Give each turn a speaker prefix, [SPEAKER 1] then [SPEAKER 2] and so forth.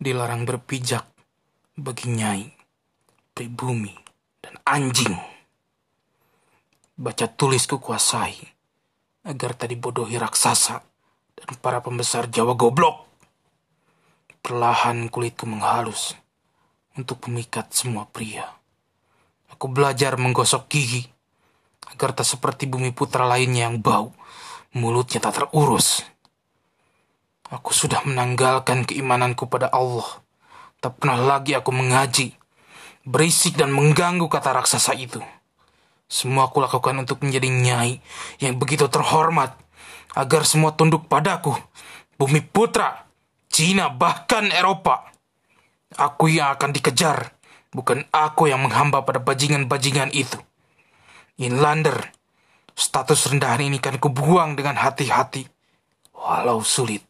[SPEAKER 1] dilarang berpijak bagi nyai, pribumi, dan anjing. Baca tulis kuasai agar tadi bodohi raksasa dan para pembesar Jawa goblok. Perlahan kulitku menghalus untuk memikat semua pria. Aku belajar menggosok gigi agar tak seperti bumi putra lainnya yang bau, mulutnya tak terurus. Aku sudah menanggalkan keimananku pada Allah. Tak pernah lagi aku mengaji, berisik dan mengganggu kata raksasa itu. Semua aku lakukan untuk menjadi nyai yang begitu terhormat, agar semua tunduk padaku, bumi putra, Cina, bahkan Eropa. Aku yang akan dikejar, bukan aku yang menghamba pada bajingan-bajingan itu. Inlander, status rendahan ini kan kubuang dengan hati-hati, walau sulit.